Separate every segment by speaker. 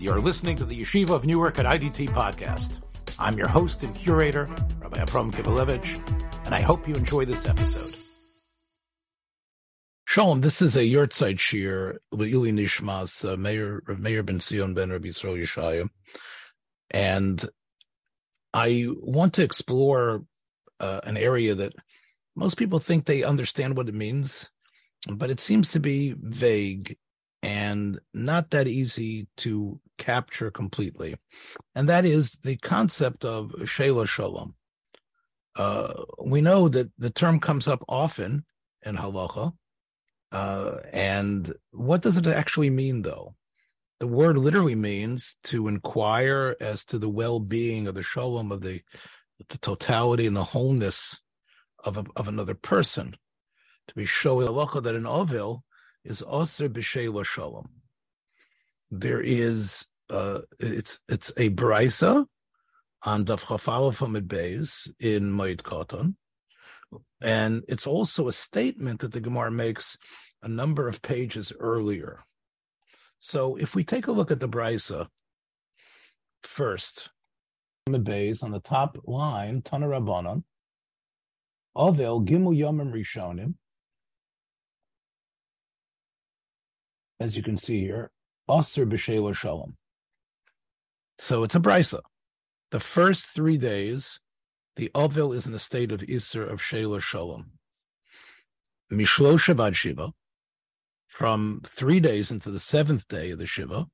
Speaker 1: You're listening to the Yeshiva of Newark at IDT podcast. I'm your host and curator, Rabbi Abram Kivelevitz, and I hope you enjoy this episode. Shalom, this is a Yurtzeit Shiur with Ili Nishmas, uh, Mayor, Mayor Ben Sion Ben Rabbi Yisrael Yeshaya. And I want to explore uh, an area that most people think they understand what it means, but it seems to be vague and not that easy to capture completely. And that is the concept of Sheila Shalom. Uh, we know that the term comes up often in halacha. Uh, and what does it actually mean, though? The word literally means to inquire as to the well-being of the shalom of the the totality and the wholeness of a, of another person. To be showing halacha that an ovil is Aser B'Sheila Shalom. There is uh, it's it's a brisa on Daf Chafalef Amid Beis in Moed Katan, and it's also a statement that the Gemara makes a number of pages earlier. So if we take a look at the brisa first, Beis on the top line, Tana Rabbanon, Ovel Gimu Yomim Rishonim, as you can see here, Aser B'Sheila Shalom. So it's a brisa. The first three days, the Ovil is in a state of Isser of Sheila Shalom. Mishlo Shabbat Shiva, from three days into the seventh day of the Shiva,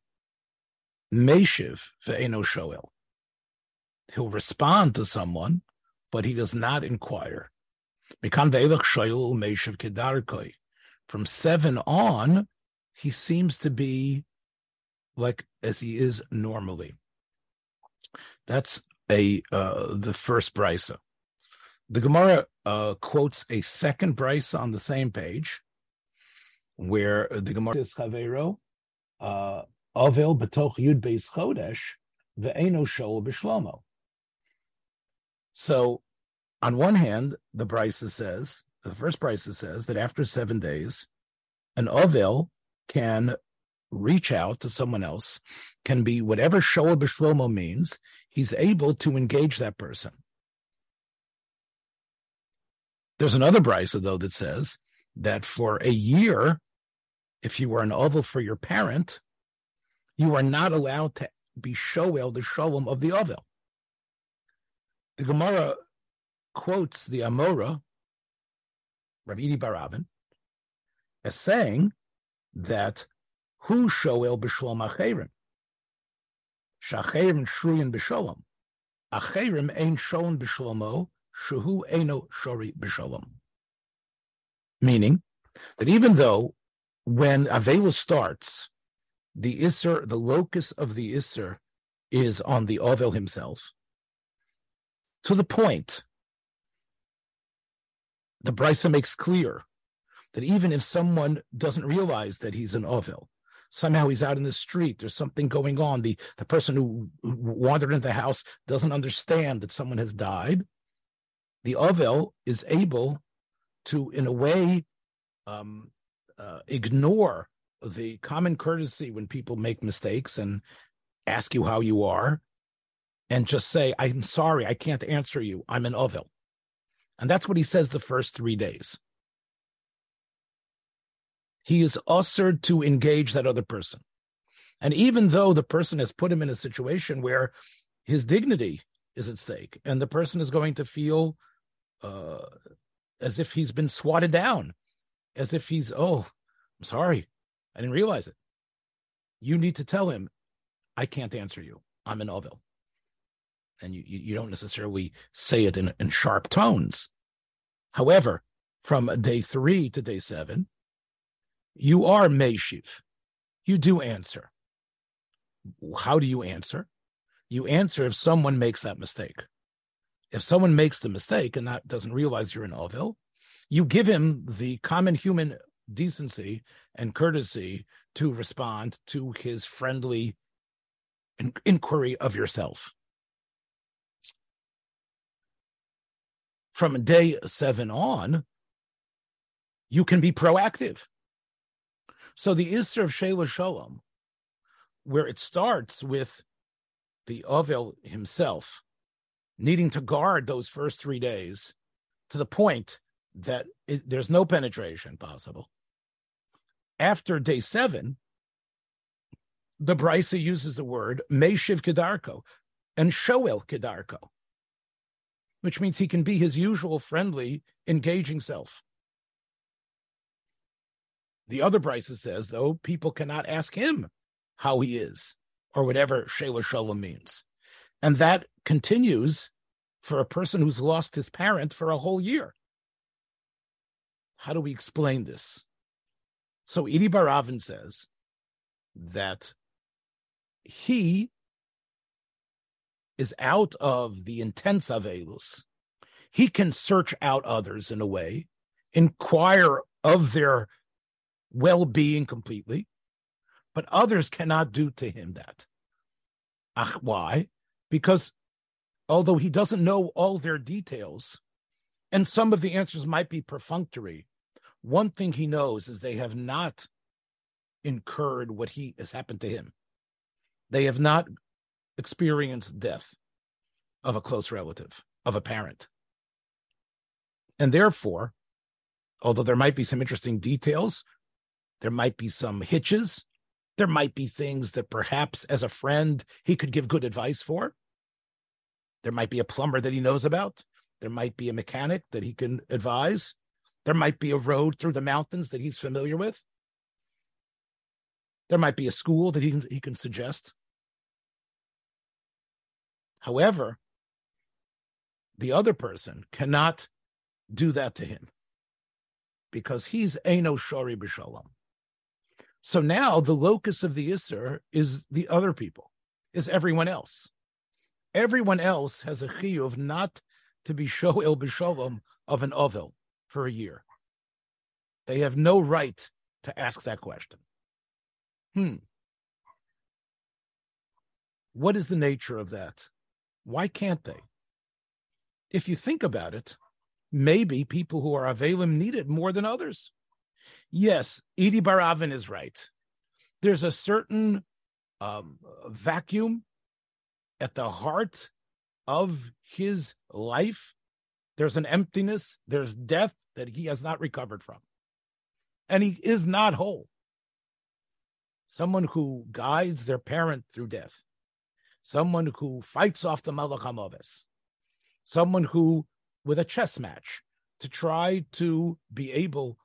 Speaker 1: Meshiv Ve'eno Shoel. He'll respond to someone, but he does not inquire. Mikan Ve'elach Shoel Meshiv Kedarkoi. From seven on, he seems to be like as he is normally. That's a uh, the first brisa. The Gemara uh, quotes a second brisa on the same page, where the Gemara says Chavero uh, Avel betoch Yud Beis Chodesh ve'eno shol. So, on one hand, the brisa says the first brisa says that after seven days, an Avel can reach out to someone else, can be whatever Shoah B'Shlomo means, he's able to engage that person. There's another brisa, though, that says that for a year, if you are an oval for your parent, you are not allowed to be shoel the shalom of the oval. The Gemara quotes the Amora, Rabbi Barabin, as saying that who shoel b'shlom acherim? Shacherim shruyin b'sholom. Acherim ein shoen b'shlomo, shehu eno shori b'sholom. Meaning that even though when Avela starts, the Isser, the locus of the Isser is on the Ovel himself, to the point the Brisa makes clear that even if someone doesn't realize that he's an Ovil, somehow he's out in the street, there's something going on, the, the person who, who wandered into the house doesn't understand that someone has died, the Ovil is able to, in a way, um, uh, ignore the common courtesy when people make mistakes and ask you how you are and just say, I'm sorry, I can't answer you. I'm an Ovil. And that's what he says the first three days he is ushered to engage that other person. And even though the person has put him in a situation where his dignity is at stake and the person is going to feel uh, as if he's been swatted down, as if he's, oh, I'm sorry, I didn't realize it. You need to tell him, I can't answer you. I'm an Ovil. And you, you don't necessarily say it in, in sharp tones. However, from day three to day seven, you are Meshiv. You do answer. How do you answer? You answer if someone makes that mistake. If someone makes the mistake and that doesn't realize you're an Ovil, you give him the common human decency and courtesy to respond to his friendly inquiry of yourself. From day seven on, you can be proactive. So the Isser of Sheila Shalom where it starts with the Ovel himself needing to guard those first three days to the point that it, there's no penetration possible. After day seven, the Brisa uses the word Meshiv Kedarko and Shoel Kedarko, which means he can be his usual friendly, engaging self. The other Brisa says, though, people cannot ask him how he is, or whatever Shela Shalom means. And that continues for a person who's lost his parent for a whole year. How do we explain this? So Idi Baravin says that he is out of the intense avelus. He can search out others in a way, inquire of their well being completely, but others cannot do to him that. Ach, why? Because although he doesn't know all their details, and some of the answers might be perfunctory, one thing he knows is they have not incurred what he has happened to him. They have not experienced death of a close relative, of a parent. And therefore, although there might be some interesting details, there might be some hitches, there might be things that perhaps as a friend he could give good advice for. There might be a plumber that he knows about. There might be a mechanic that he can advise. There might be a road through the mountains that he's familiar with. There might be a school that he can, he can suggest. However, the other person cannot do that to him because he's Eno Shori B'Shalom. So now the locus of the Isser is the other people, is everyone else. Everyone else has a chiyuv not to be shoel b'shalom of an ovel for a year. They have no right to ask that question. Hmm. What is the nature of that? Why can't they? If you think about it, maybe people who are Avelim need it more than others. Yes, Idi Baravin is right. There's a certain um, vacuum at the heart of his life. There's an emptiness, there's death that he has not recovered from. And he is not whole. Someone who guides their parent through death, someone who fights off the Malach someone who, with a chess match, to try to be able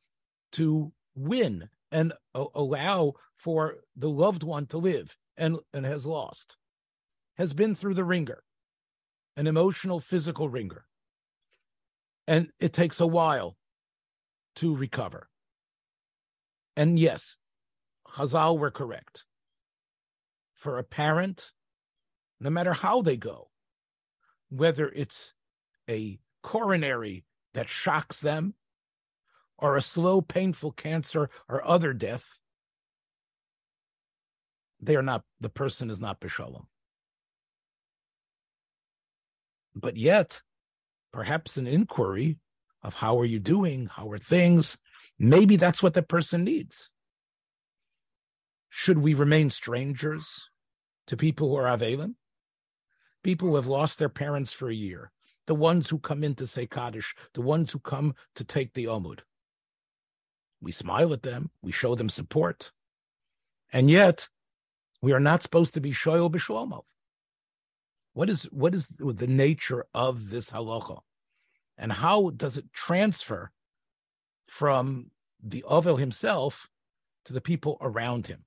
Speaker 1: to win and allow for the loved one to live and, and has lost, has been through the wringer, an emotional, physical wringer. And it takes a while to recover. And yes, Chazal were correct. For a parent, no matter how they go, whether it's a coronary that shocks them or a slow, painful cancer or other death, they are not, the person is not Bishalom. But yet, perhaps an inquiry of how are you doing? How are things? Maybe that's what the person needs. Should we remain strangers to people who are Avelim? People who have lost their parents for a year, the ones who come in to say Kaddish, the ones who come to take the Omud. We smile at them, we show them support. And yet, we are not supposed to be shoyal b'shlomo. What is what is the nature of this halacha, and how does it transfer from the Ovel himself to the people around him?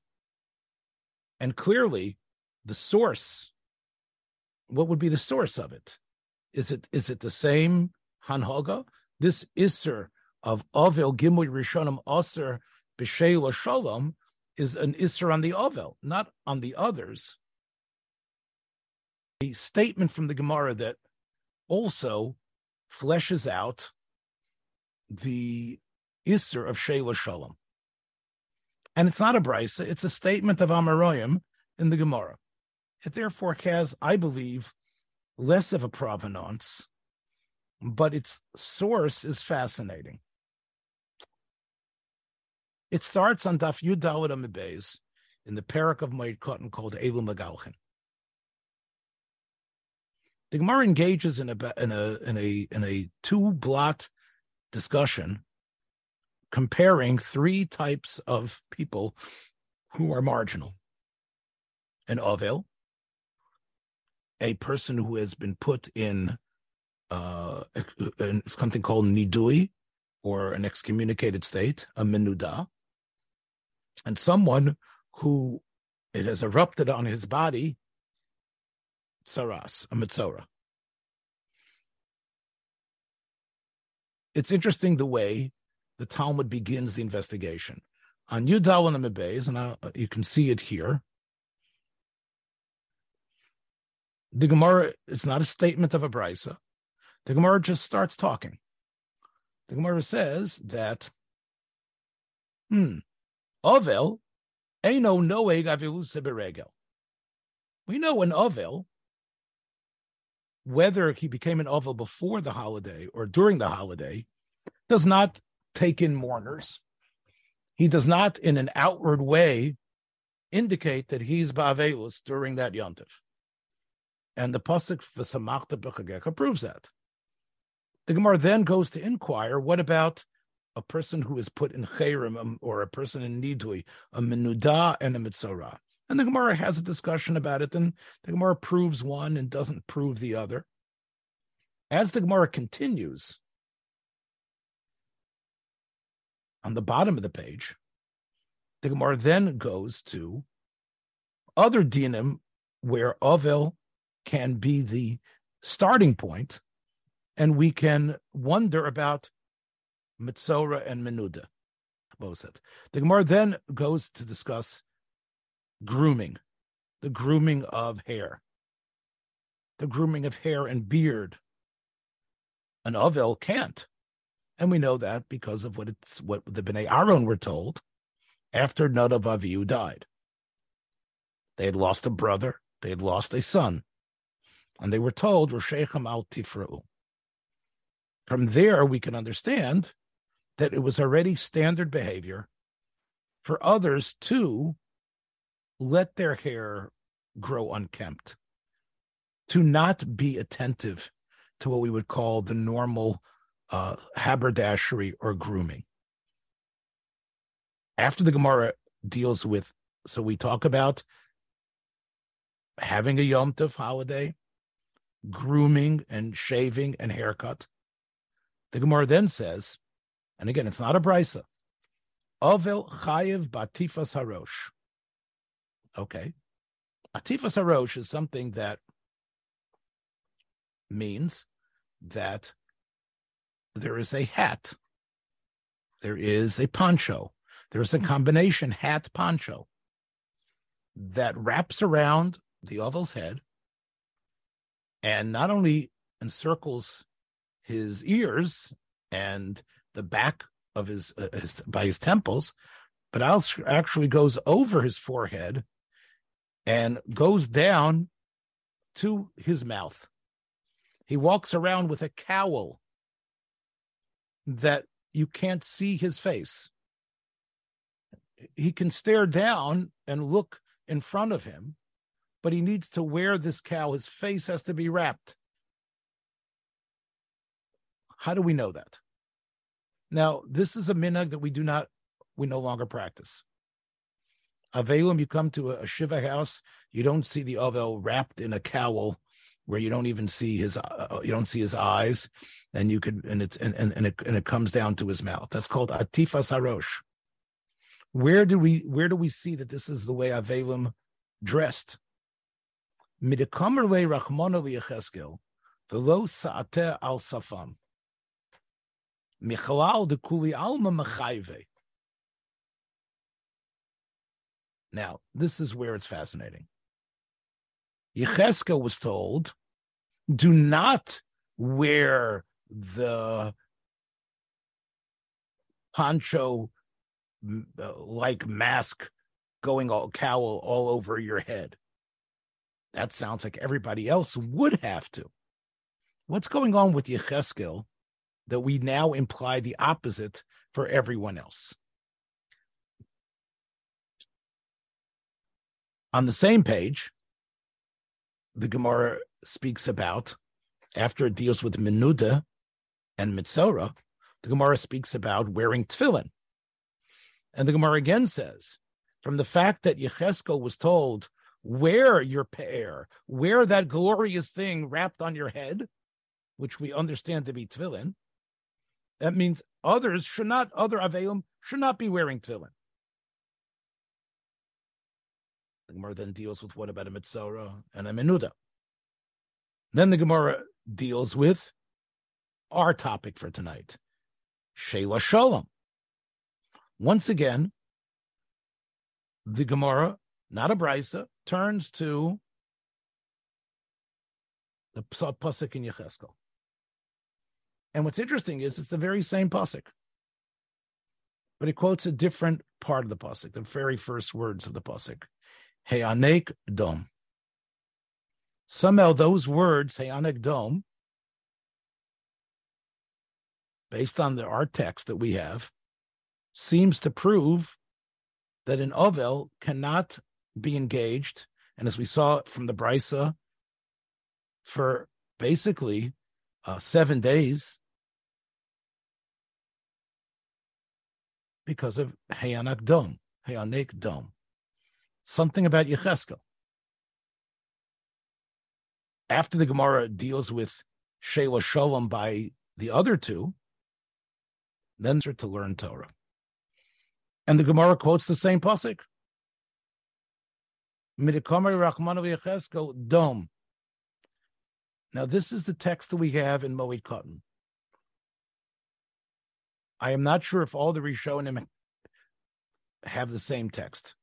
Speaker 1: And clearly, the source. What would be the source of it? Is it is it the same hanhoga? This isser of Ovel Gimui Rishonim Aser B'Sheila Shalom is an Isser on the Ovel, not on the others. A statement from the Gemara that also fleshes out the Isser of Sheila Shalom. And it's not a brisa, it's a statement of Amaroyim in the Gemara. It therefore has, I believe, less of a provenance, but its source is fascinating. It starts on Daf Yud Amibez in the parak of Moed Katan called Elu Megalchin. The Gemara engages in a in a in a in a two blot discussion comparing three types of people who are marginal. An Ovel, a person who has been put in uh, something called nidui, or an excommunicated state, a menuda, and someone who it has erupted on his body tsaras, a mitzora. It's interesting the way the Talmud begins the investigation. On Yudal and Beis, and I, you can see it here. The Gemara is not a statement of a brisa. The Gemara just starts talking. The Gemara says that, hmm, Ovel, Eino Noeg Avilu We know an Ovel whether he became an ovel before the holiday or during the holiday, does not take in mourners. He does not, in an outward way, indicate that he's ba'avelus during that yontif. And the pasuk v'samachta b'chagecha proves that. The Gemara then goes to inquire: What about a person who is put in chayrim um, or a person in nidui, a menuda and a mitzorah? And the Gemara has a discussion about it, and the Gemara proves one and doesn't prove the other. As the Gemara continues, on the bottom of the page, the Gemara then goes to other dinim where Ovel can be the starting point, and we can wonder about Mitzora and Menuda. The Gemara then goes to discuss grooming, the grooming of hair, the grooming of hair and beard. An Ovel can't. And we know that because of what it's what the Bnei Aaron were told after Nadav died. They had lost a brother, they had lost a son, and they were told, Roshechem al Tifra'u. From there, we can understand that it was already standard behavior for others to let their hair grow unkempt, to not be attentive to what we would call the normal uh, haberdashery or grooming. After the Gemara deals with, so we talk about having a Yom Tov holiday, grooming and shaving and haircut. The Gemara then says, and again, it's not a brisa. Ovel chayiv batifas harosh. Okay. Atifas harosh is something that means that there is a hat, there is a poncho, there is a combination hat poncho that wraps around the ovel's head and not only encircles his ears and the back of his, uh, his by his temples, but actually goes over his forehead and goes down to his mouth. He walks around with a cowl that you can't see his face. He can stare down and look in front of him, but he needs to wear this cowl. His face has to be wrapped. How do we know that? Now, this is a minhag that we do not, we no longer practice. Avelim, you come to a, Shiva house, you don't see the Avel wrapped in a cowl where you don't even see his, uh, uh, you don't see his eyes, and you could, and it's, and, and, and it, and it comes down to his mouth. That's called Atifa Sarosh. Where do we, where do we see that this is the way Avelim dressed? Midikamer le Rachmona liyecheskel, velo saate al safam. Michalal de kuli alma mechayve. Now, this is where it's fascinating. Yecheskel was told, do not wear the poncho uh, like mask going all cowl all over your head. That sounds like everybody else would have to. What's going on with Yecheskel that we now imply the opposite for everyone else? On the same page, the Gemara speaks about, after it deals with Menuda and Mitzora, the Gemara speaks about wearing tefillin. And the Gemara again says, from the fact that Yecheskel was told, wear your pe'er, wear that glorious thing wrapped on your head, which we understand to be tefillin, that means others should not, other Avelim should not be wearing tefillin. The Gemara then deals with what about a Mitzora and a Menuda. Then the Gemara deals with our topic for tonight, Sheila Shalom. Once again, the Gemara, not a brisa, turns to the pasuk in Yecheskel. And what's interesting is it's the very same pasuk, but it quotes a different part of the pasuk, the very first words of the pasuk, Heyanek Dom. Somehow those words, Heyanek Dom, based on the our text that we have, seems to prove that an Ovel cannot be engaged, and as we saw from the Brisa, for basically uh, seven days because of Hayanak Dom, Hayanek Dom. Something about Yecheskel. After the Gemara deals with Sheila Shalom by the other two, then start to learn Torah. And the Gemara quotes the same pasuk. Dom. Now, this is the text that we have in Moed Katan. I am not sure if all the Rishonim have the same text.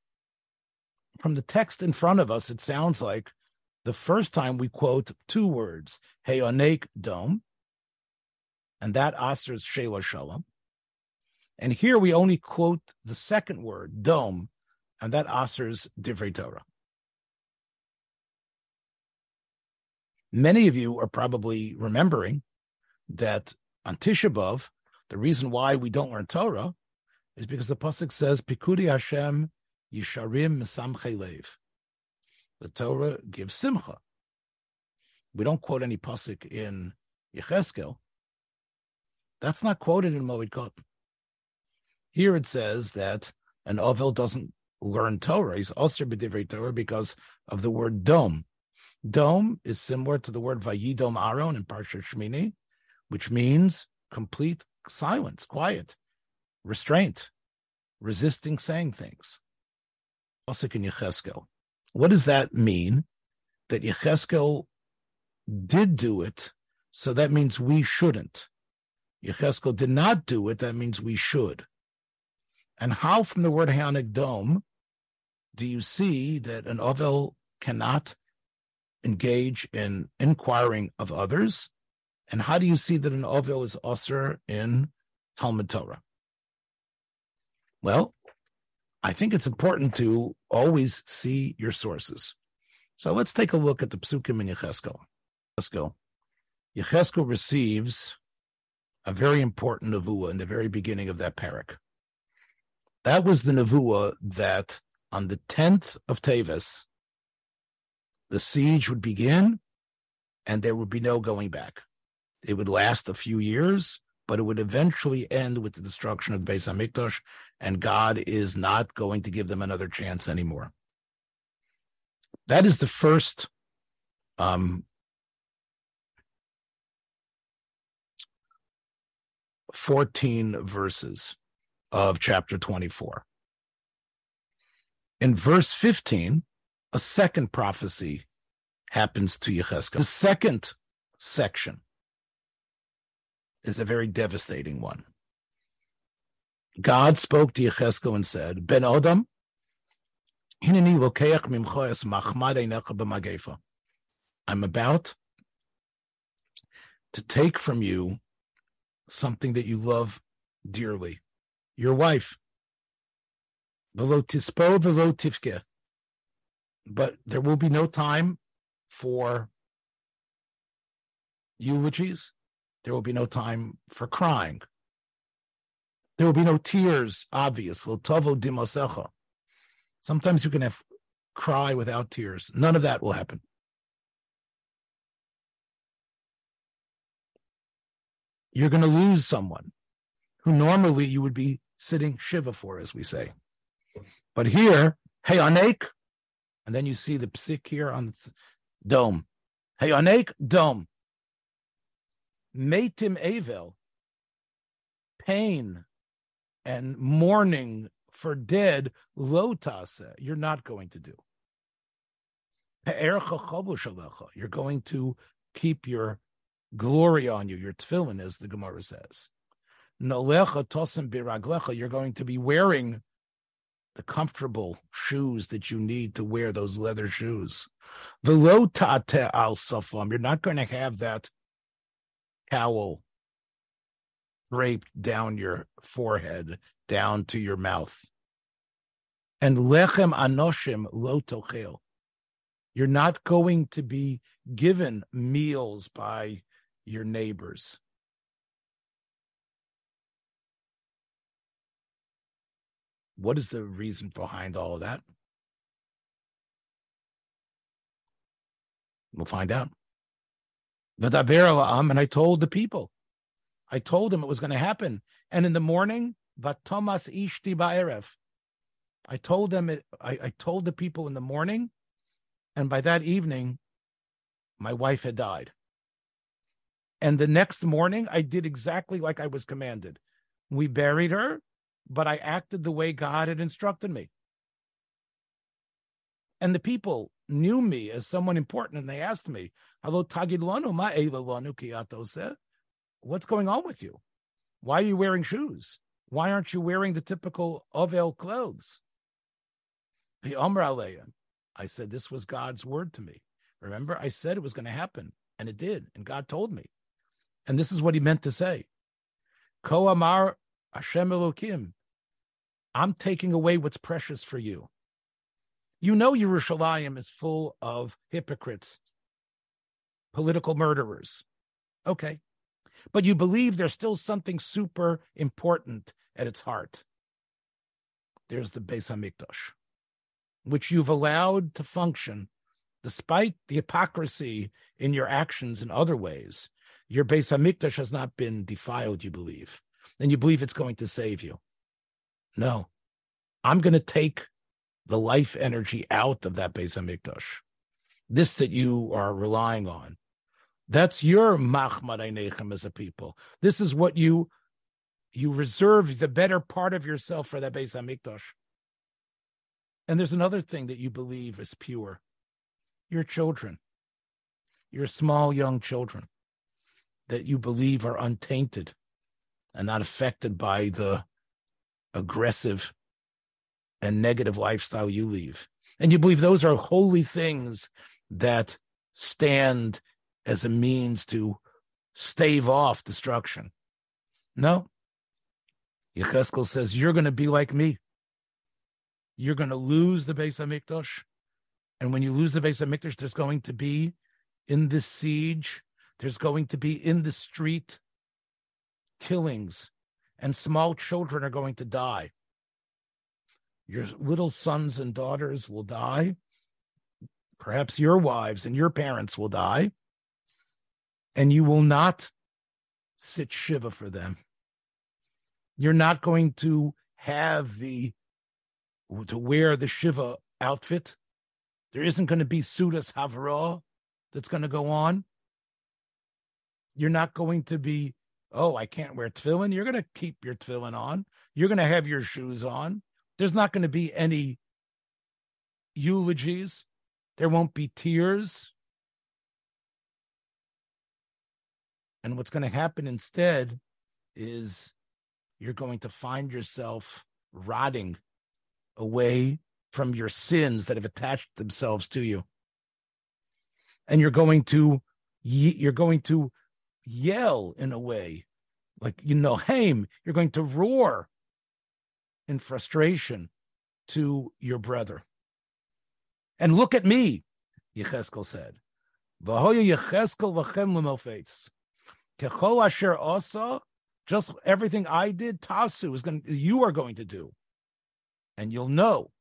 Speaker 1: From the text in front of us, it sounds like the first time we quote two words, Heyonek Dom, and that answers Sheila Shalom. And here we only quote the second word, dome, and that answers Divrei Torah. Many of you are probably remembering that on Tisha B'Av, the reason why we don't learn Torah is because the pasuk says, "Pikudi Hashem Yisharim Mesamchei Lev." The Torah gives simcha. We don't quote any pasuk in Yecheskel. That's not quoted in Moed Katan. Here it says that an Ovel doesn't learn Torah. He's also b'divrei Torah because of the word dome. Dome is similar to the word vayidom aron in Parsha Shmini, which means complete silence, quiet, restraint, resisting saying things. Also in Yecheskel. What does that mean? That Yecheskel did do it, so that means we shouldn't. Yecheskel did not do it, that means we should. And how, from the word Dome, do you see that an Ovel cannot engage in inquiring of others? And how do you see that an Ovel is usher in Talmud Torah? Well, I think it's important to always see your sources. So let's take a look at the Psukim in Yecheskel. Yecheskel. Yecheskel receives a very important nevuah in the very beginning of that parak. That was the nevuah that on the 10th of Teves, the siege would begin and there would be no going back. It would last a few years, but it would eventually end with the destruction of Beis Hamikdash, and God is not going to give them another chance anymore. That is the first um, fourteen verses of chapter 24. In verse 15, a second prophecy happens to Yecheskel. The second section is a very devastating one. God spoke to Yecheskel and said, Ben Odam, I'm about to take from you something that you love dearly your wife. But there will be no time for eulogies. There will be no time for crying. There will be no tears, obvious. Sometimes you can have cry without tears. None of that will happen. You're going to lose someone who normally you would be sitting Shiva for, as we say. But here, hey, Anek, and then you see the psik here on the dome. Hey, Anek, dome. Meitim Avel, pain and mourning for dead, lotase, you're not going to do. You're going to keep your glory on you, your tefillin, as the Gemara says. You're going to be wearing the comfortable shoes that you need to wear those leather shoes. Velotate al safam. You're not going to have that cowl draped down your forehead, down to your mouth. And lechem anoshim lo tochel. You're not going to be given meals by your neighbors. What is the reason behind all of that? We'll find out. And I told the people, I told them it was going to happen. And in the morning, Vatomas Ishti Ba'erev. I told them it, I, I told the people in the morning, and by that evening, my wife had died. And the next morning, I did exactly like I was commanded. We buried her, but I acted the way God had instructed me. And the people knew me as someone important, and they asked me, What's going on with you? Why are you wearing shoes? Why aren't you wearing the typical Ovel clothes? I said, This was God's word to me. Remember, I said it was going to happen, and it did, and God told me. And this is what he meant to say. Ko Amar Hashem Elokim, I'm taking away what's precious for you. You know Yerushalayim is full of hypocrites, political murderers. Okay. But you believe there's still something super important at its heart. There's the Beis Hamikdash, which you've allowed to function despite the hypocrisy in your actions in other ways. Your Beis Hamikdash has not been defiled, you believe, and you believe it's going to save you. No, I'm going to take the life energy out of that Beis Hamikdash. This that you are relying on. That's your machmad einechem as a people. This is what you you reserve the better part of yourself for that Beis Hamikdash. And there's another thing that you believe is pure. Your children, your small young children that you believe are untainted and not affected by the aggressive and negative lifestyle you leave. And you believe those are holy things that stand as a means to stave off destruction. No. Yecheskel says, You're going to be like me. You're going to lose the Beis Hamikdash. And when you lose the Beis Hamikdash, there's going to be in this siege, there's going to be in the street killings, and small children are going to die. Your little sons and daughters will die. Perhaps your wives and your parents will die. And you will not sit Shiva for them. You're not going to have the to wear the Shiva outfit. There isn't going to be Sudas Havra that's going to go on. You're not going to be, oh, I can't wear tefillin. You're going to keep your tefillin on. You're going to have your shoes on. There's not going to be any eulogies. There won't be tears. And what's going to happen instead is you're going to find yourself rotting away from your sins that have attached themselves to you. And you're going to you're going to yell in a way like you know, Haim, you're going to roar in frustration to your brother. And look at me, Yecheskel said. Just everything I did, Tasu is going. You are going to do, and you'll know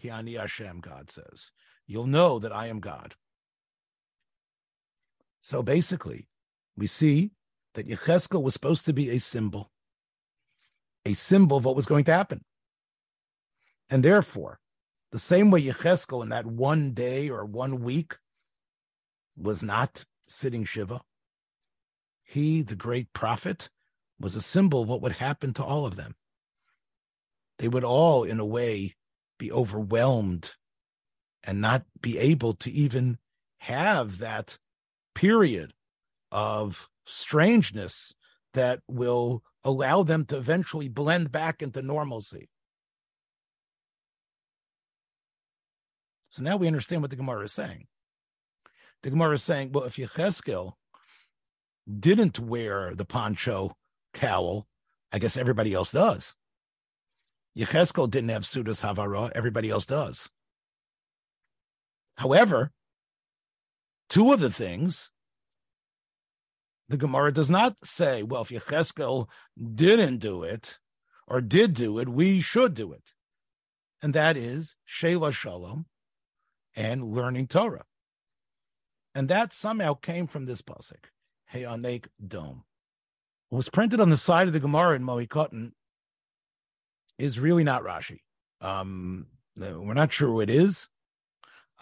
Speaker 1: Kiani Hashem, God says. You'll know that I am God. So basically, we see that Yecheskel was supposed to be a symbol, a symbol of what was going to happen. And therefore, the same way Yecheskel in that one day or one week was not sitting Shiva, he, the great prophet, was a symbol of what would happen to all of them. They would all, in a way, be overwhelmed and not be able to even have that period of strangeness that will allow them to eventually blend back into normalcy. So now we understand what the Gemara is saying. The Gemara is saying, well, if Yecheskel didn't wear the poncho cowl, I guess everybody else does. Yecheskel didn't have Sudas Havara, everybody else does. However, two of the things, the Gemara does not say, well, if Yecheskel didn't do it or did do it, we should do it. And that is Sheila Shalom and learning Torah. And that somehow came from this pasuk, Heyanek Dome. What was printed on the side of the Gemara in Moed Katan is really not Rashi. Um, we're not sure it is,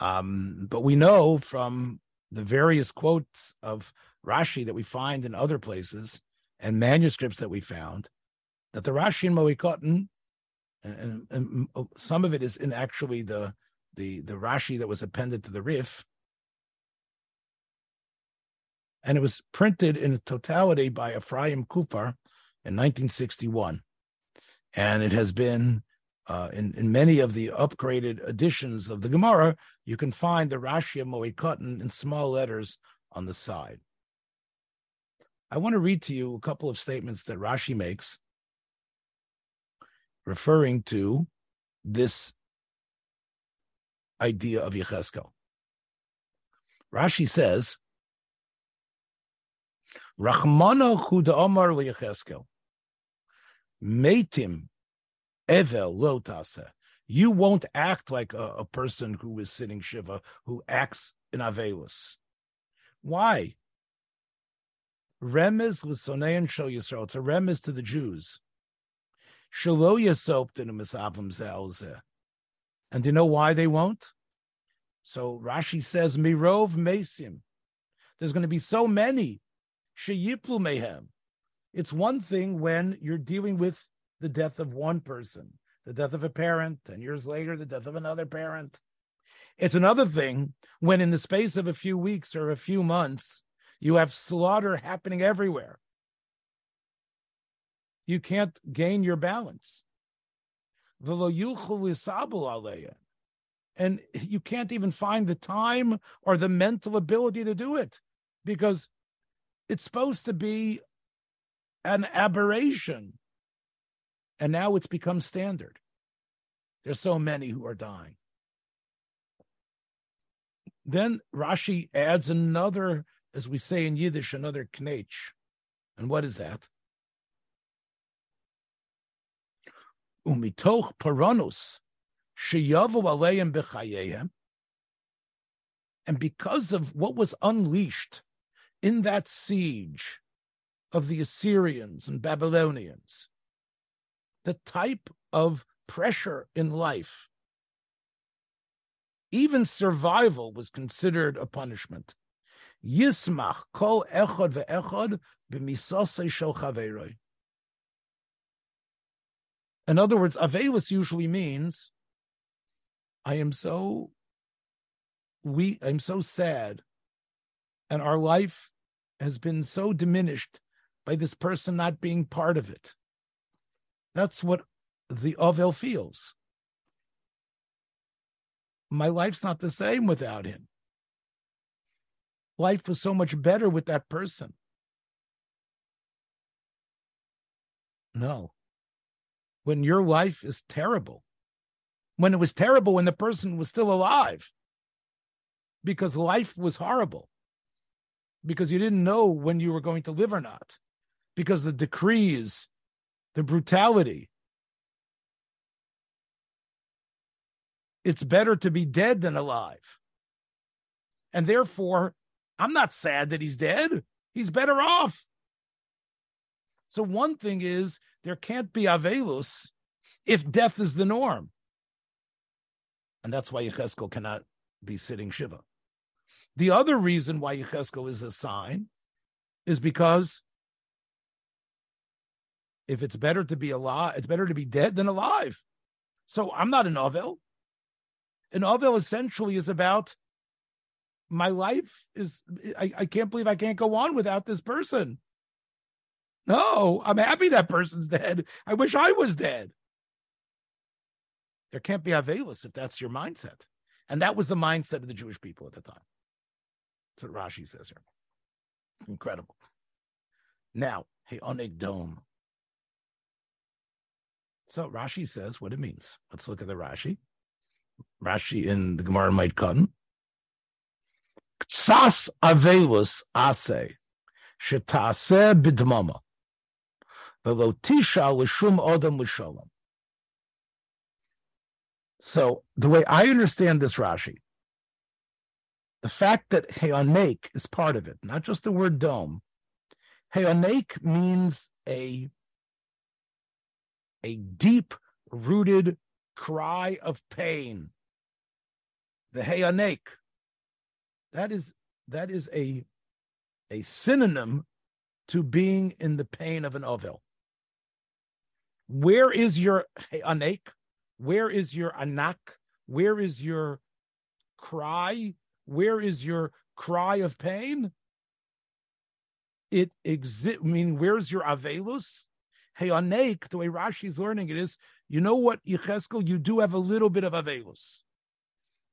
Speaker 1: um, but we know from the various quotes of Rashi that we find in other places and manuscripts that we found that the Rashi in Moed Katan, and, and, and, oh, some of it is in actually the the the Rashi that was appended to the Rif, and it was printed in totality by Ephraim Kupfer in 1961 and it has been uh, in, in many of the upgraded editions of the Gemara, you can find the Rashi of Moed Katan in small letters on the side. I want to read to you a couple of statements that Rashi makes referring to this idea of Yecheskel. Rashi says, Rachmano Chuda Omar Yecheskel. Metim evel lotase. You won't act like a, a, person who is sitting shiva, who acts in avelus. Why? Remez l'sonein shel Yisrael. It's a remez to the Jews. Shelo yasoptin misavim. And do you know why they won't? So Rashi says, Mirov Mesim. There's going to be so many. Sheyiplu mehem. It's one thing when you're dealing with the death of one person, the death of a parent, 10 years later, the death of another parent. It's another thing when, in the space of a few weeks or a few months, you have slaughter happening everywhere. You can't gain your balance. And you can't even find the time or the mental ability to do it because it's supposed to be an aberration. And now it's become standard. There's so many who are dying. Then Rashi adds another, as we say in Yiddish, another knetch. And what is that? Umitoch paranus sheyavu aleim b'chayehem. And because of what was unleashed in that siege of the Assyrians and Babylonians, the type of pressure in life, even survival was considered a punishment. Yismach kol echad ve'echad b'misasei shel chaveroi. In other words, Avelus usually means I am so we I'm so sad, and our life has been so diminished by this person not being part of it. That's what the Ovel feels. My life's not the same without him. Life was so much better with that person. No. When your life is terrible, when it was terrible when the person was still alive, because life was horrible, because you didn't know when you were going to live or not because the decrees, the brutality.
Speaker 2: it's better to be dead than alive. And therefore, I'm not sad that he's dead. He's better off. So one thing is there can't be Avelus if death is the norm. And that's why Yecheskel cannot be sitting Shiva. The other reason why Yecheskel is a sign is because if it's better to be alive, it's better to be dead than alive. So I'm not an Avel. An Avel essentially is about my life is I, I can't believe I can't go on without this person. No, I'm happy that person's dead. I wish I was dead. There can't be Avelus if that's your mindset. And that was the mindset of the Jewish people at the time. What Rashi says here. Incredible. Now, hey, onig dome. So Rashi says what it means. Let's look at the Rashi. Rashi in the Gemara Moed Katan. Ksas avelus ase shetase bidmama velo tisha l'shum odam. So the way I understand this Rashi, the fact that heonek is part of it, not just the word dome. Heonek means a a deep rooted cry of pain. The heonek. That is that is a a synonym to being in the pain of an ovel. Where is your heonek? Where is your anak? Where is your cry? Where is your cry of pain? It exist. I mean, where's your avelus? Hey, anek, the way Rashi is learning it is, you know what, Yecheskel, you do have a little bit of avelus.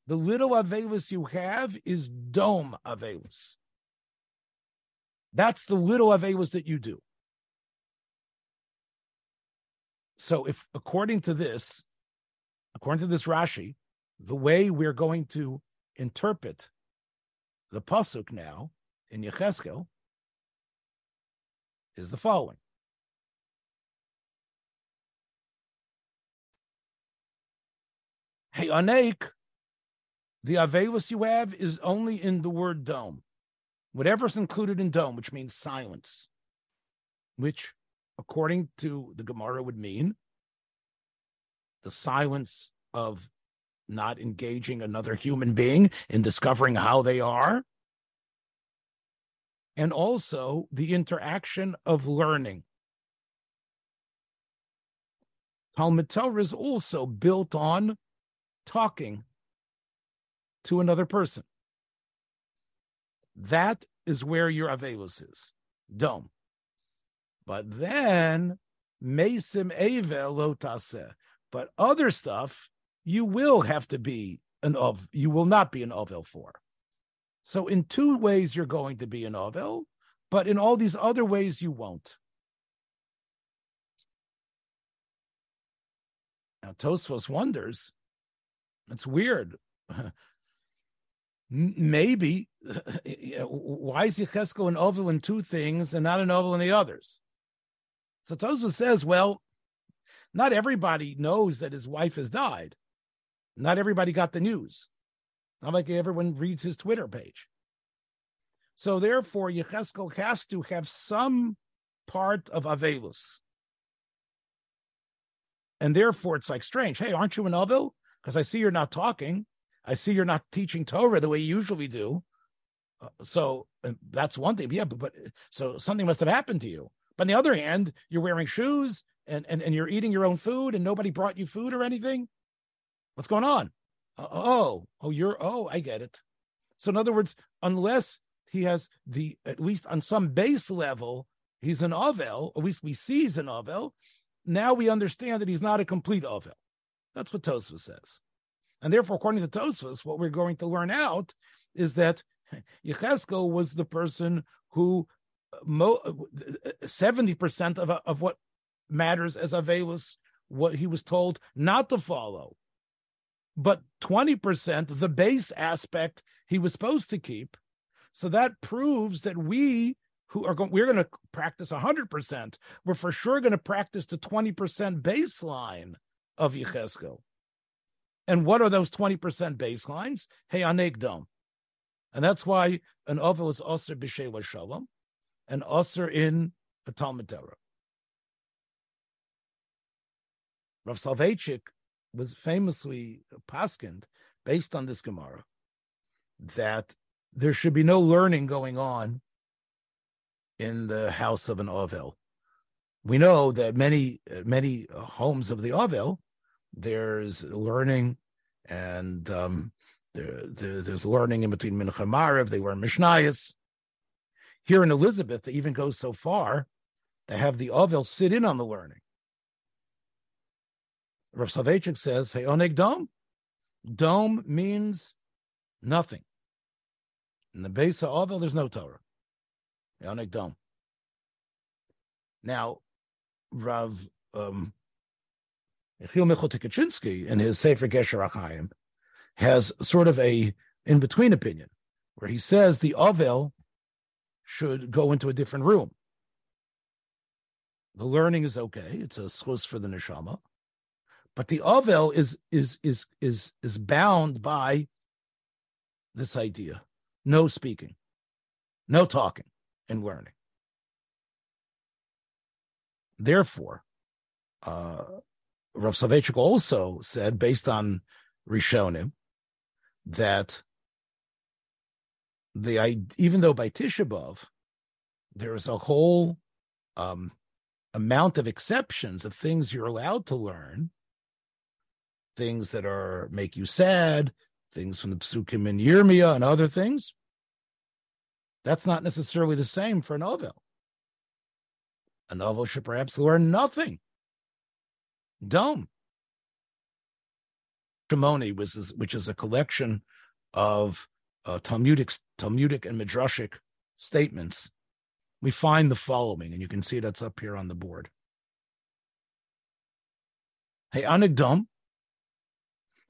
Speaker 2: The little avelus you have is dome avelus. That's the little avelus that you do. So, if according to this, according to this Rashi, the way we're going to interpret the pasuk now in Yecheskel is the following. Hey, Anek, the Avelus you have is only in the word dome. Whatever's included in dome, which means silence, which, according to the Gemara, would mean the silence of not engaging another human being in discovering how they are, and also the interaction of learning. Talmud Torah is also built on talking to another person. That is where your Avelus is, dome. But then, Mesim Evel Lotaseh. But other stuff, you will have to be an of, you will not be an Ovel for. So in two ways, you're going to be an Ovel, but in all these other ways, you won't. Now, Tosfos wonders, it's weird. Maybe, why is Yecheskel an Ovel in two things and not an Ovel in the others? So Tosfos says, well, not everybody knows that his wife has died. Not everybody got the news. Not like everyone reads his Twitter page. So therefore, Yecheskel has to have some part of Avelus. And therefore, it's like strange. Hey, aren't you an Avel? Because I see you're not talking. I see you're not teaching Torah the way you usually do. Uh, so that's one thing. Yeah, but, but so something must have happened to you. But on the other hand, you're wearing shoes and, and, and you're eating your own food and nobody brought you food or anything. What's going on? Uh, oh, oh, you're, oh, I get it. So, in other words, unless he has the, at least on some base level, he's an Avel, at least we see he's an Avel, now we understand that he's not a complete Avel. That's what Tosfos says. And therefore, according to Tosfos, what we're going to learn out is that Yecheskel was the person who uh, seventy percent of of what matters as Avelus, what he was told not to follow but 20% the base aspect he was supposed to keep. So that proves that we who are going, we're going to practice 100%. We're for sure going to practice the 20% baseline of Yecheskel. And what are those 20% baselines? Hey, anegdom. And that's why an ovel is osir b'shela shalom and osir in a Talmud Torah. Rav Soloveitchik was famously paskind based on this Gemara that there should be no learning going on in the house of an Ovel. We know that many many homes of the Ovel, there's learning and um, there, there, there's learning in between Mincha Mariv. They learn Mishnayos. Here in Elizabeth, they even go so far to have the Ovel sit in on the learning. Rav Soloveitchik says, "Hey, oneg dome. Dome means nothing. In the base of Ovel, there's no Torah. Hey, dome. Now, Rav um, Chil Michal in his Sefer Gesher Achayim has sort of a in between opinion where he says the Ovel should go into a different room. The learning is okay; it's a schus for the neshama, but the Ovel is is is is is bound by this idea: no speaking, no talking, and learning. Therefore, uh, Rav Soloveitchik also said, based on Rishonim, that the even though by Tisha B'av there is a whole um, amount of exceptions of things you're allowed to learn, things that are make you sad, things from the Psukim and Yirmiyah and other things. That's not necessarily the same for an Ovel. An ovel should perhaps learn nothing. Dome. Shimoni, was which is a collection of uh, Talmudic, Talmudic and Midrashic statements. We find the following, and you can see that's up here on the board. Hey, anigdom,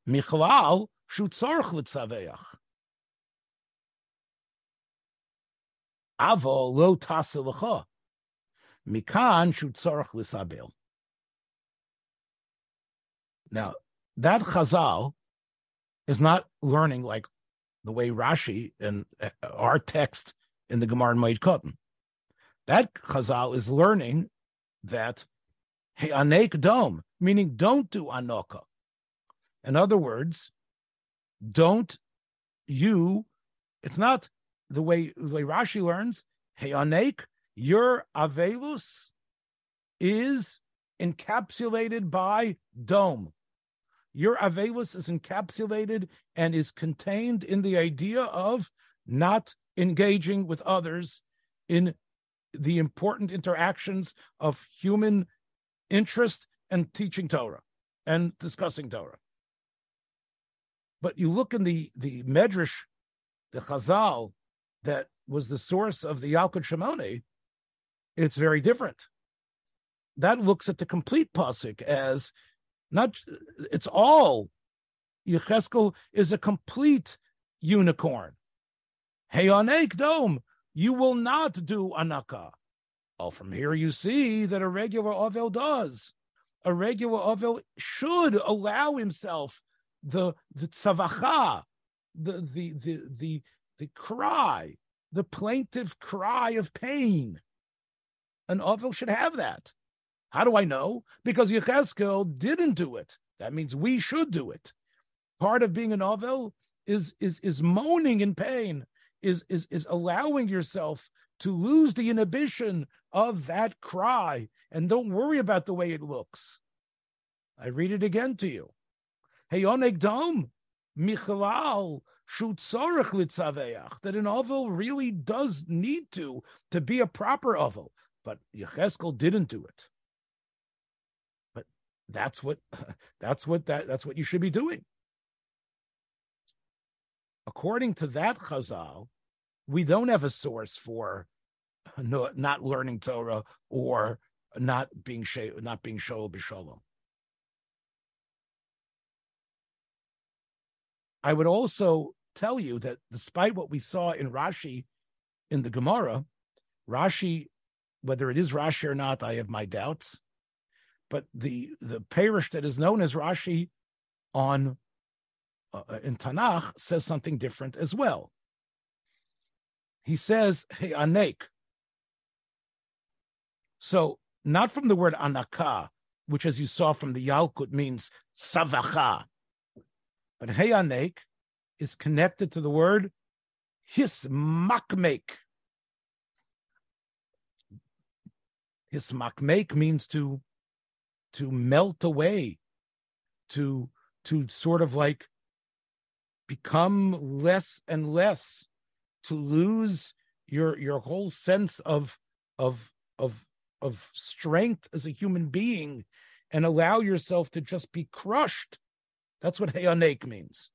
Speaker 2: Michlal shutzarch litzaveach. Avo lo tasilacha. Mikan shutzarch lisabel. Now, that Chazal is not learning like the way Rashi and uh, our text in the Gemara Moed Katan. That Chazal is learning that hey anek dom, meaning don't do anoka. In other words, don't you. It's not the way the way Rashi learns. Hey anek, your avelus is encapsulated by dome. Your avelus is encapsulated and is contained in the idea of not engaging with others in the important interactions of human interest and teaching Torah and discussing Torah. But you look in the the Medrash, the Chazal, that was the source of the Yalkut Shimoni, it's very different. That looks at the complete pasuk as not it's all Yecheskel is a complete unicorn. Hey Anek Dome, you will not do anaka. Oh, from here you see that a regular Ovel does. A regular Ovel should allow himself the the tzavacha, the the the the the cry, the plaintive cry of pain. An Ovel should have that. How do I know? Because Yecheskel didn't do it. That means we should do it. Part of being an Ovel is is is moaning in pain, is is is allowing yourself to lose the inhibition of that cry, and don't worry about the way it looks. I read it again to you. Heyoneg dom michalal that an ovel really does need to to be a proper ovel, but Yecheskel didn't do it that's what that's what that that's what you should be doing. According to that Chazal, we don't have a source for no, not learning Torah or not being not being shoel b'shalom. I would also tell you that despite what we saw in Rashi in the Gemara, Rashi, whether it is Rashi or not, I have my doubts but the the perush that is known as Rashi on uh, in Tanakh says something different as well. He says, hey, anek. So, not from the word anaka, which, as you saw from the Yalkut, means savacha, but hey, anek is connected to the word hismakmek. Hismakmek means to to melt away, to to sort of like become less and less, to lose your your whole sense of of of of strength as a human being and allow yourself to just be crushed. That's what Heyanek means.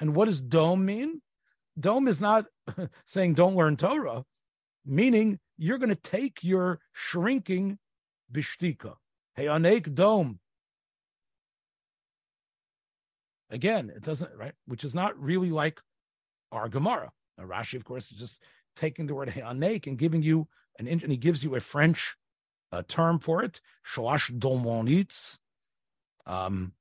Speaker 2: And what does dome mean? Dome is not saying don't learn Torah, meaning you're going to take your shrinking bishtika. Heyanek dome. Again, it doesn't, right? Which is not really like our Gemara. Now, Rashi, of course, is just taking the word Heyanek and giving you an, and he gives you a French uh, term for it, Shalash Dolmonitz. Um,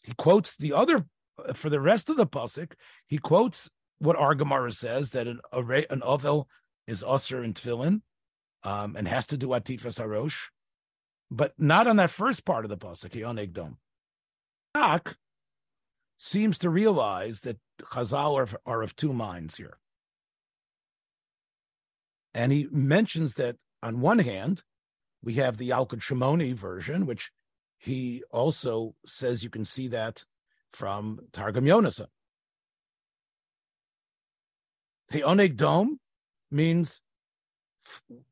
Speaker 2: he quotes the other for the rest of the pasuk. He quotes what our Gemara says that an an ovel is usher in tefillin, um, and has to do atifas harosh, but not on that first part of the pasuk. He onegdom. Ak seems to realize that Chazal are, are of two minds here. And he mentions that on one hand, we have the Yalkut Shimoni version, which he also says you can see that from Targum Yonasan. The Oneg Dome means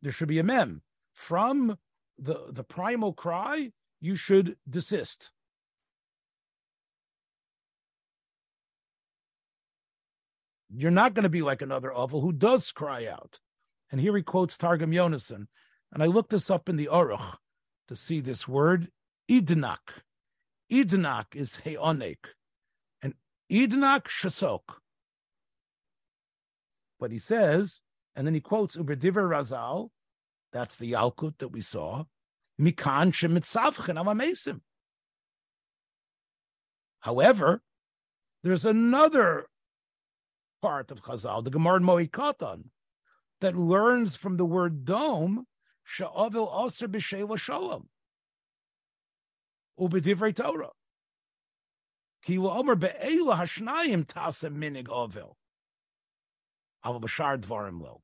Speaker 2: there should be a mem. From the, the primal cry, you should desist. You're not going to be like another Ovel who does cry out. And here he quotes Targum Yonasan. And I looked this up in the Aruch to see this word, idnak. Idnak is heonek. And idnak shasok. But he says, and then he quotes Uberdiver Razal, that's the Yalkut that we saw, Mikan shemitzavchen amamesim. However, there's another part of Chazal, the Gemara Moed Katan, that learns from the word dome, sha'avil aser b'sheila shalom, u'b'divrei Torah. Ki omer be'ela hashnayim tasa minig avil. Al b'shar dvarim lo.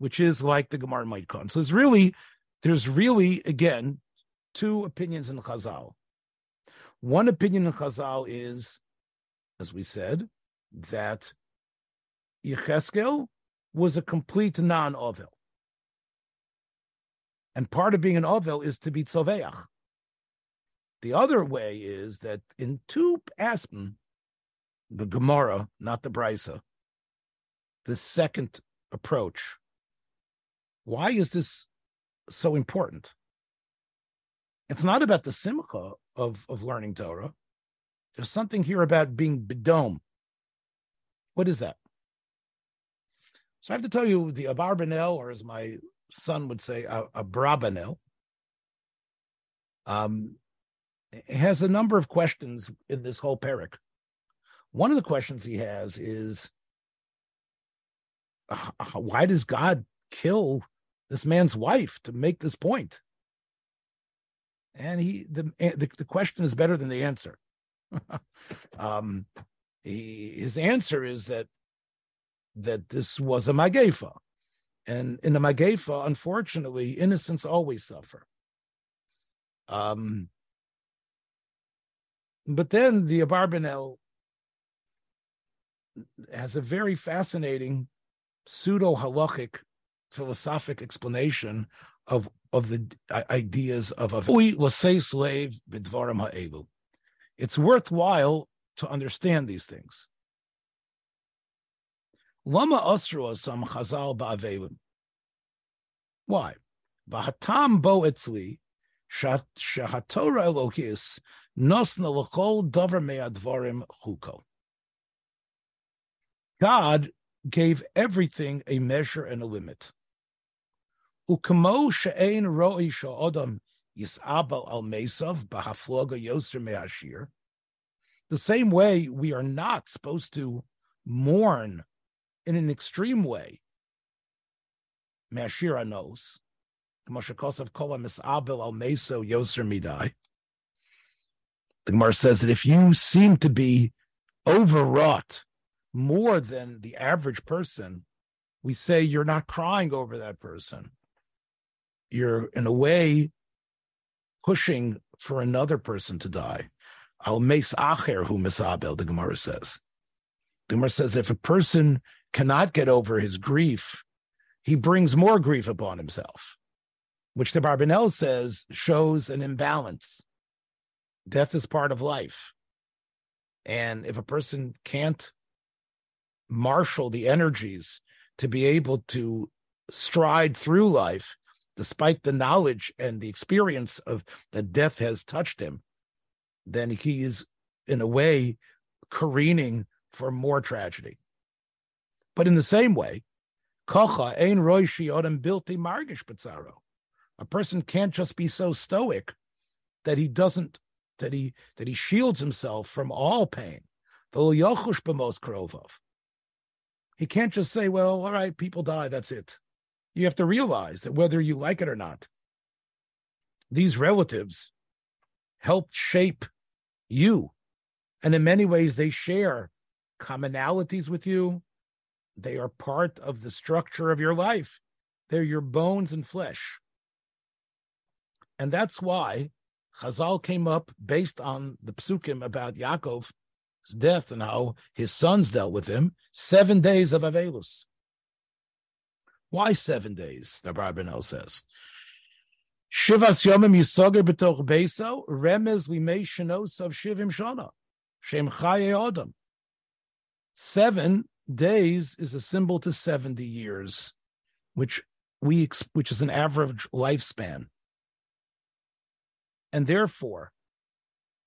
Speaker 2: Which is like the Gemara Moed Katan. So it's really, there's really, again, two opinions in Chazal. One opinion in Chazal is, as we said, that Yecheskel was a complete non-ovel. And part of being an ovel is to be tzoveach. The other way is that in two aspen, the Gemara, not the Brisa, the second approach. Why is this so important? It's not about the simcha of, of learning Torah. There's something here about being bedom. What is that? So I have to tell you, the Abarbanel, or as my son would say, a, um, has a number of questions in this whole parak. One of the questions he has is, uh, why does God kill this man's wife to make this point? And he, the the, the question is better than the answer. um, he, his answer is that that this was a magefa. And in a magefa, unfortunately, innocents always suffer. Um, but then the Abarbanel has a very fascinating pseudo halachic philosophic explanation of of the ideas of a. It's worthwhile to understand these things. Lama Osro some Chazal Ba'avelim. Why? Ba'hatam bo etzli shahatora Elohis nosna l'chol dover me'advarim chuko. God gave everything a measure and a limit. Ukamo she'ein ro'i sha'odam yis'abal al mesav b'hafloga yoser me'ashir. The same way we are not supposed to mourn in an extreme way. Mashira knows. The Gemara says that if you seem to be overwrought more than the average person, we say you're not crying over that person. You're, in a way, pushing for another person to die. Al mes acher hu misabel, the Gemara says. The Gemara says if a person cannot get over his grief, he brings more grief upon himself, which the Barbanel says shows an imbalance. Death is part of life. And if a person can't marshal the energies to be able to stride through life, despite the knowledge and the experience of that death has touched him, then he is, in a way, careening for more tragedy. But in the same way, kocha ein bilti margish. A person can't just be so stoic that he doesn't that he that he shields himself from all pain. He can't just say, "Well, all right, people die. That's it." You have to realize that whether you like it or not, these relatives helped shape you, and in many ways, they share commonalities with you. They are part of the structure of your life. They're your bones and flesh. And that's why Chazal came up based on the psukim about Yaakov's death and how his sons dealt with him. Seven days of Avelus. Why seven days? The Barbanel says. Shivas yomim yisoger b'toch remez limei of shivim shana shem chaye odom. Seven days is a symbol to seventy years, which we which is an average lifespan and therefore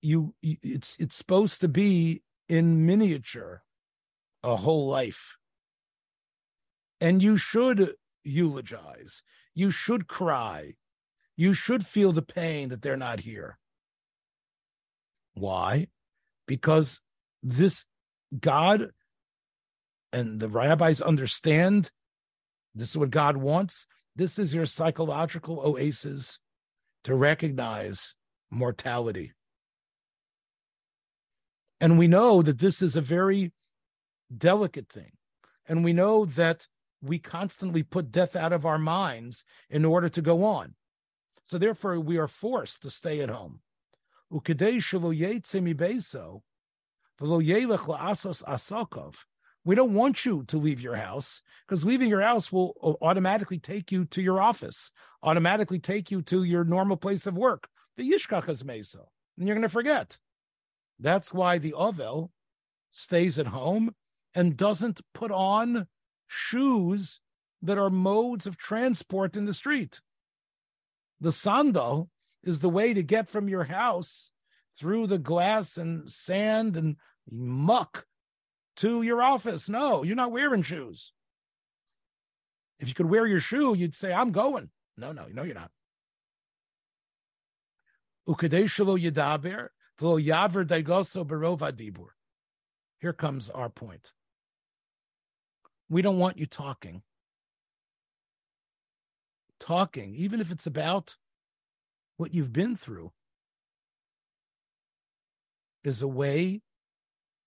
Speaker 2: you it's it's supposed to be in miniature a whole life and you should eulogize. You should cry. You should feel the pain that they're not here. Why? Because this god and the rabbis understand this is what god wants. This is your psychological oasis to recognize mortality. And we know that this is a very delicate thing. And we know that we constantly put death out of our minds in order to go on. So therefore, we are forced to stay at home. We don't want you to leave your house because leaving your house will automatically take you to your office, automatically take you to your normal place of work. The yishkachas meso, and you're going to forget. That's why the ovel stays at home and doesn't put on shoes that are modes of transport in the street. The sandal is the way to get from your house through the glass and sand and muck to your office. No, you're not wearing shoes. If you could wear your shoe, you'd say, I'm going. No, no, no, you're not. Here comes our point. We don't want you talking. Talking, even if it's about what you've been through, is a way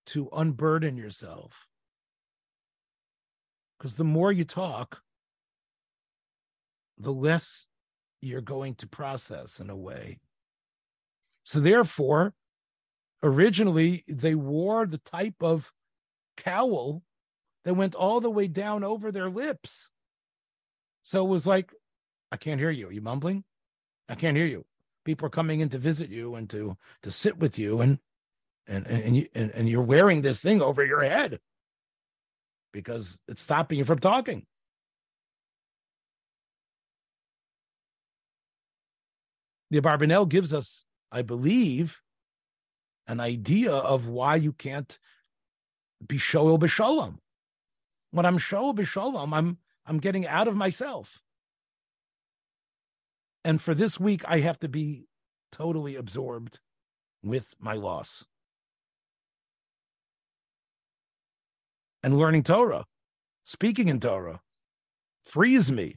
Speaker 2: to unburden yourself. Because the more you talk, the less you're going to process in a way. So, therefore, originally they wore the type of cowl that went all the way down over their lips. So it was like, I can't hear you. Are you mumbling? I can't hear you. People are coming in to visit you and to to sit with you, and and and you and, and you're wearing this thing over your head because it's stopping you from talking. The Barbanel gives us, I believe, an idea of why you can't be shoel b'shalom. When I'm shoel b'shalom, I'm I'm getting out of myself. And for this week, I have to be totally absorbed with my loss. and learning Torah, speaking in Torah, frees me,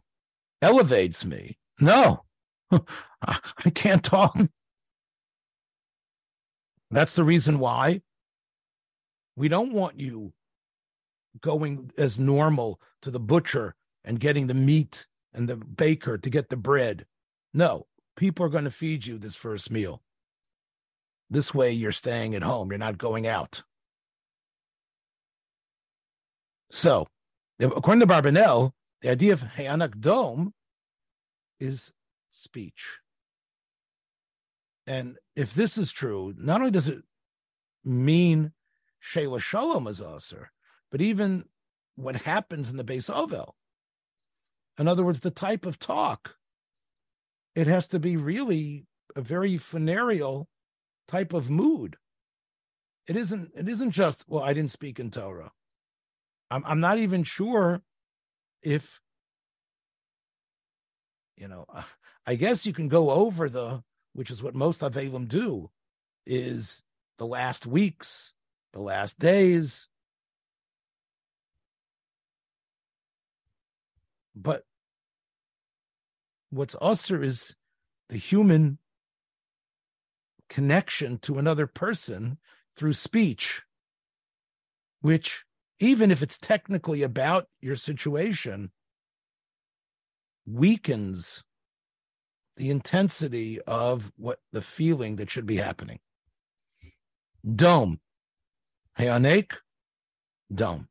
Speaker 2: elevates me. No, I can't talk. That's the reason why we don't want you going as normal to the butcher and getting the meat and the baker to get the bread. No, people are going to feed you this first meal. This way, you're staying at home, you're not going out. So, according to Barbanel, the idea of Hayanak Dome is speech. And if this is true, not only does it mean Shayla Shalom is Aser, but even what happens in the base Ovel. In other words, the type of talk, it has to be really a very funereal type of mood. It isn't. It isn't just well. I didn't speak in Torah. I'm. I'm not even sure if you know. I guess you can go over the, which is what most Avelim do, is the last weeks, the last days. But what's usher is the human connection to another person through speech, which, even if it's technically about your situation, weakens the intensity of what the feeling that should be happening. Dome. Hayanek, dome.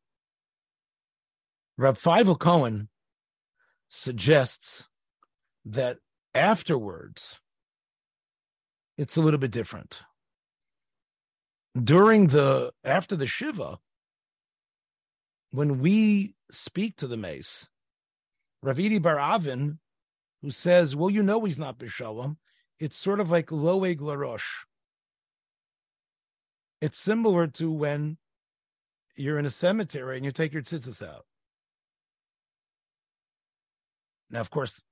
Speaker 2: Rab Feivel Cohen suggests that afterwards, it's a little bit different. During the after the Shiva, when we speak to the mace, Rav Idi Bar Avin, who says, Well, you know he's not Bishalom, it's sort of like Loeg Larosh. It's similar to when you're in a cemetery and you take your tzitzis out. Now, of course,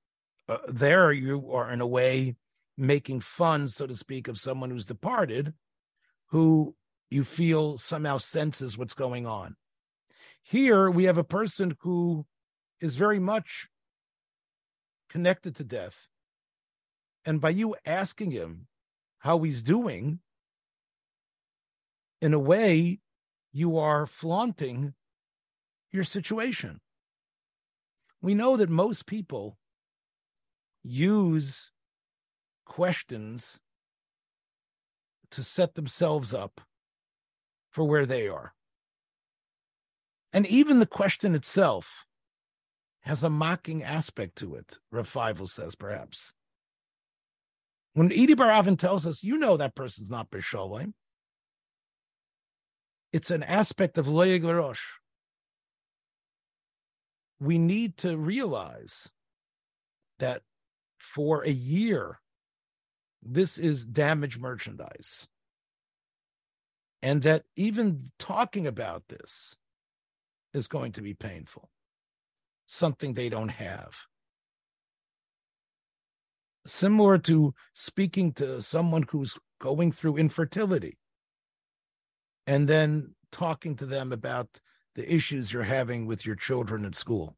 Speaker 2: uh, there you are in a way making fun, so to speak, of someone who's departed, who you feel somehow senses what's going on. Here we have a person who is very much connected to death. And by you asking him how he's doing, in a way, you are flaunting your situation. We know that most people use questions to set themselves up for where they are. And even the question itself has a mocking aspect to it, Rav Feivel says, perhaps. When Edi Baravin tells us, you know that person's not Bisholim, it's an aspect of Loyeg Rosh. We need to realize that for a year, this is damaged merchandise. And that even talking about this is going to be painful, something they don't have. Similar to speaking to someone who's going through infertility and then talking to them about the issues you're having with your children at school.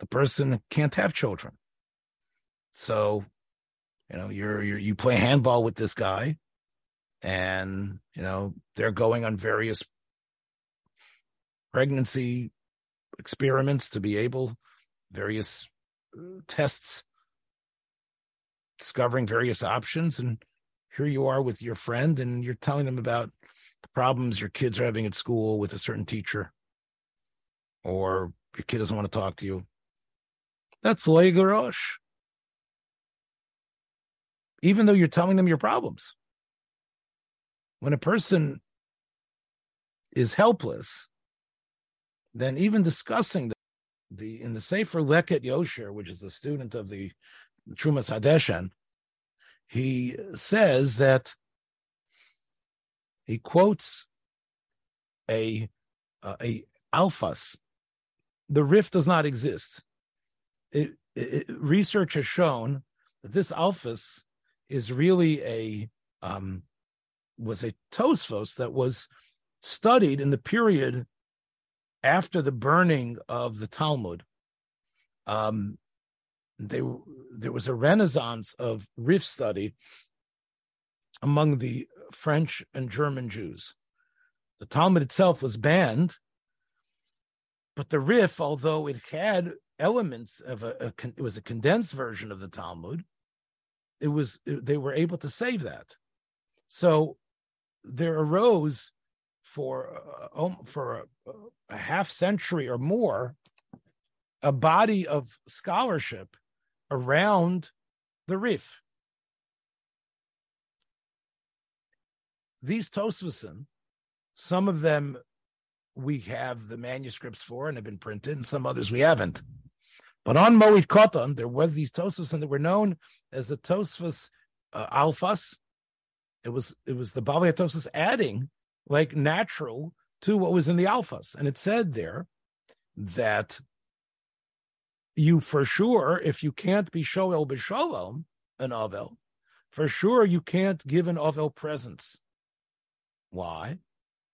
Speaker 2: The person can't have children. So, you know, you're, you're you play handball with this guy and, you know, they're going on various pregnancy experiments to be able various uh, tests discovering various options and here you are with your friend and you're telling them about problems your kids are having at school with a certain teacher or your kid doesn't want to talk to you. That's Legarosh. Even though you're telling them your problems. When a person is helpless, then even discussing the, the in the Sefer Leket Yosher, which is a student of the Trumas Hadeshan, he says that he quotes a uh, a alphas. The Rif does not exist. It, it, research has shown that this alphas is really a um, was a tosfos that was studied in the period after the burning of the Talmud. Um, they, there was a renaissance of Rif study among the French and German Jews. The Talmud itself was banned, but the Rif, although it had elements of a, a it was a condensed version of the Talmud, it was they were able to save that. So there arose for uh, for a, a half century or more a body of scholarship around the Rif. These Tosvasim, some of them we have the manuscripts for and have been printed, and some others we haven't. But on Moed Katan, there were these Tosvasim that were known as the Tosfos uh, Alphas. It was it was the Bavli Tosfos adding like natural to what was in the Alphas, and it said there that you for sure, if you can't be Shoel B'Shalom, an Avel, for sure you can't give an Avel presents. Why?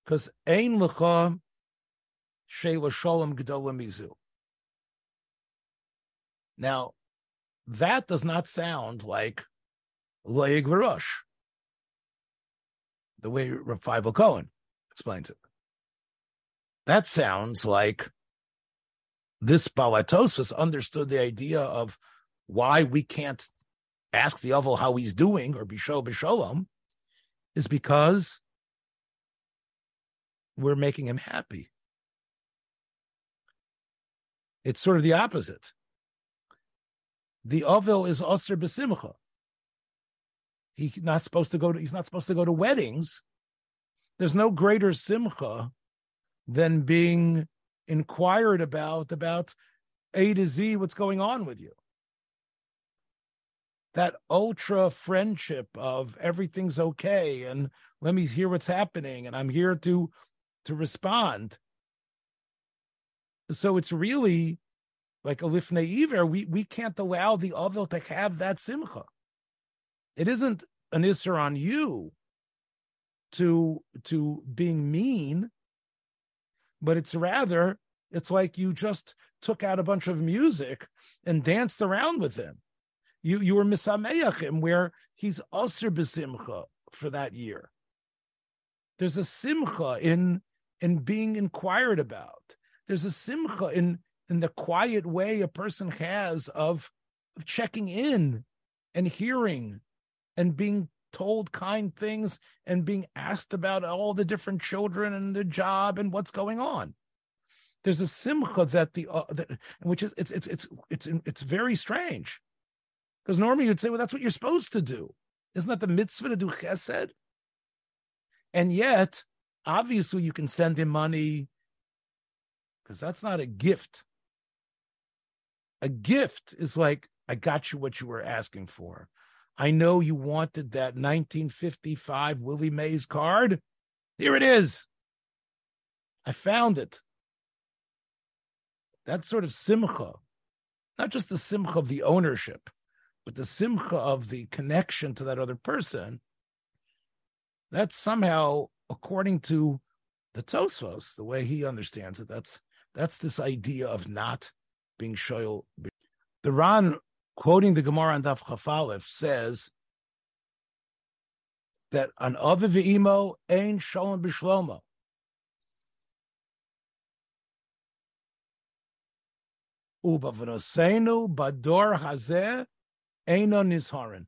Speaker 2: Because Ein Lecha Sheila Shalom Gedola Mizu. Now, that does not sound like Leig Larosh, the way Rav Feivel Cohen explains it. That sounds like this Balatosphus understood the idea of why we can't ask the Ovel how he's doing or Bisho Bisholom is because we're making him happy. It's sort of the opposite the Ovel is Osir Besimcha. He's not supposed to go to he's not supposed to go to weddings. There's no greater simcha than being inquired about about A to Z what's going on with you. That ultra friendship of everything's okay and let me hear what's happening and I'm here to to respond. So it's really like a lifnei iver, we, we can't allow the ovel to have that simcha. It isn't an isser on you to to being mean, but it's rather it's like you just took out a bunch of music and danced around with him. You you were misameachim where he's aser besimcha for that year. There's a simcha in in being inquired about. There's a simcha in in the quiet way a person has of, of checking in and hearing and being told kind things and being asked about all the different children and the job and what's going on. There's a simcha that the uh, that, which is it's it's it's it's it's very strange because normally you'd say, well, that's what you're supposed to do. Isn't that the mitzvah to do chesed? And yet, obviously, you can send him money because that's not a gift. A gift is like, I got you what you were asking for. I know you wanted that 1955 Willie Mays card. Here it is. I found it. That sort of simcha, not just the simcha of the ownership, but the simcha of the connection to that other person, that's somehow, according to the Tosfos, the way he understands it, that's that's this idea of not being shoyl. The Ran, quoting the Gemara on Daf Chafalef, says that an Aviv Imo ain shalom b'shlomo. Ubavanosenu bador hazeh eino nizharin.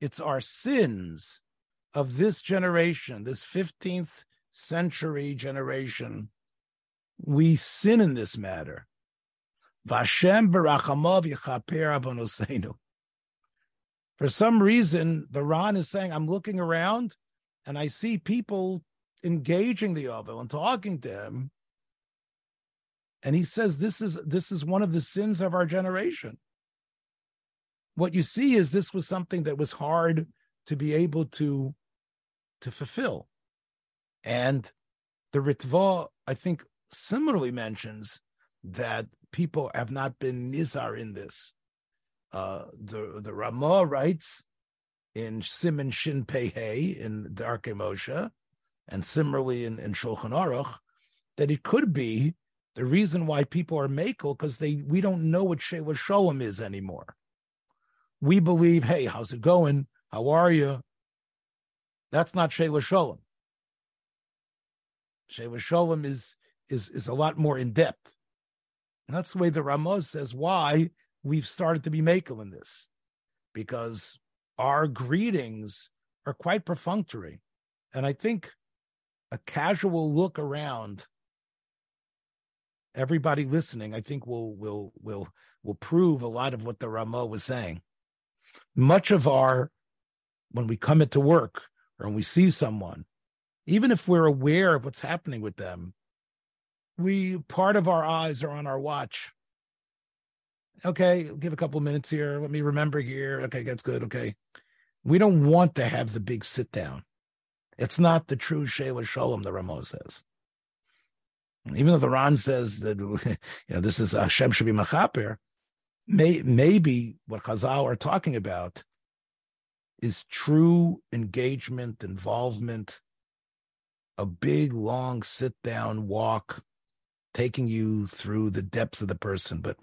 Speaker 2: It's our sins of this generation, this 15th century generation, we sin in this matter. For some reason, the Ran is saying, I'm looking around and I see people engaging the Ovel and talking to him. And he says, This is this is one of the sins of our generation. What you see is this was something that was hard to be able to to fulfill. And the Ritva, I think, similarly mentions that people have not been nizar in this. Uh, the the Ramah writes in Simon Shin Pei in Darkei Moshe and similarly in, in Shulchan Aruch, that it could be the reason why people are makel because they we don't know what Sheila Sholem is anymore. We believe, hey, how's it going? How are you? That's not Shailas Shalom. Shailas Shalom is is is a lot more in depth. And that's the way the Ramah says why we've started to be makel in this. Because our greetings are quite perfunctory. And I think a casual look around everybody listening, I think will will will will prove a lot of what the Ramah was saying. Much of our when we come into work or when we see someone, even if we're aware of what's happening with them, we part of our eyes are on our watch. Okay, give a couple minutes here. Let me remember here. Okay, that's good. Okay. We don't want to have the big sit down. It's not the true Shailas Shalom, the Ramo says. Even though the Ran says that you know this is Hashem should be machaper, may, maybe what Chazal are talking about is true engagement, involvement, a big long sit down walk, taking you through the depths of the person. But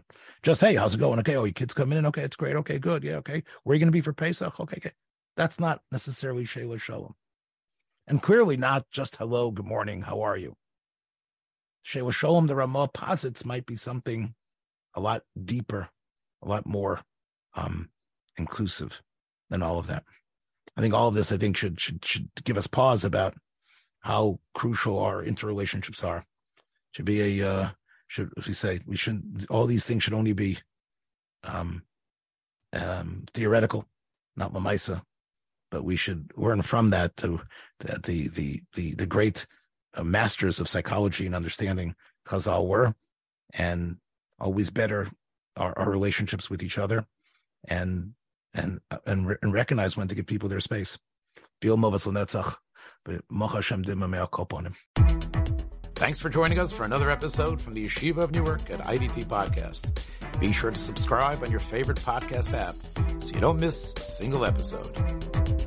Speaker 2: just hey, how's it going? Okay, oh, your kids coming in. Okay, it's great. Okay, good. Yeah, okay. Where are you going to be for Pesach? Okay, okay. That's not necessarily Shailas Shalom. And clearly not just hello, good morning, how are you? Shailas Shalom, the Ramah posits might be something a lot deeper, a lot more um, inclusive than all of that. I think all of this, I think, should should should give us pause about how crucial our interrelationships are. Should be a uh, should as we say we shouldn't all these things should only be um, um, theoretical, not mamaisa, but we should learn from that to, to the the the the great uh, masters of psychology and understanding Chazal were, and always better our, our relationships with each other, and and and, and recognize when to give people their space. Thanks for joining us for another episode from the Yeshiva of Newark at IDT Podcast. Be sure to subscribe on your favorite podcast app so you don't miss a single episode.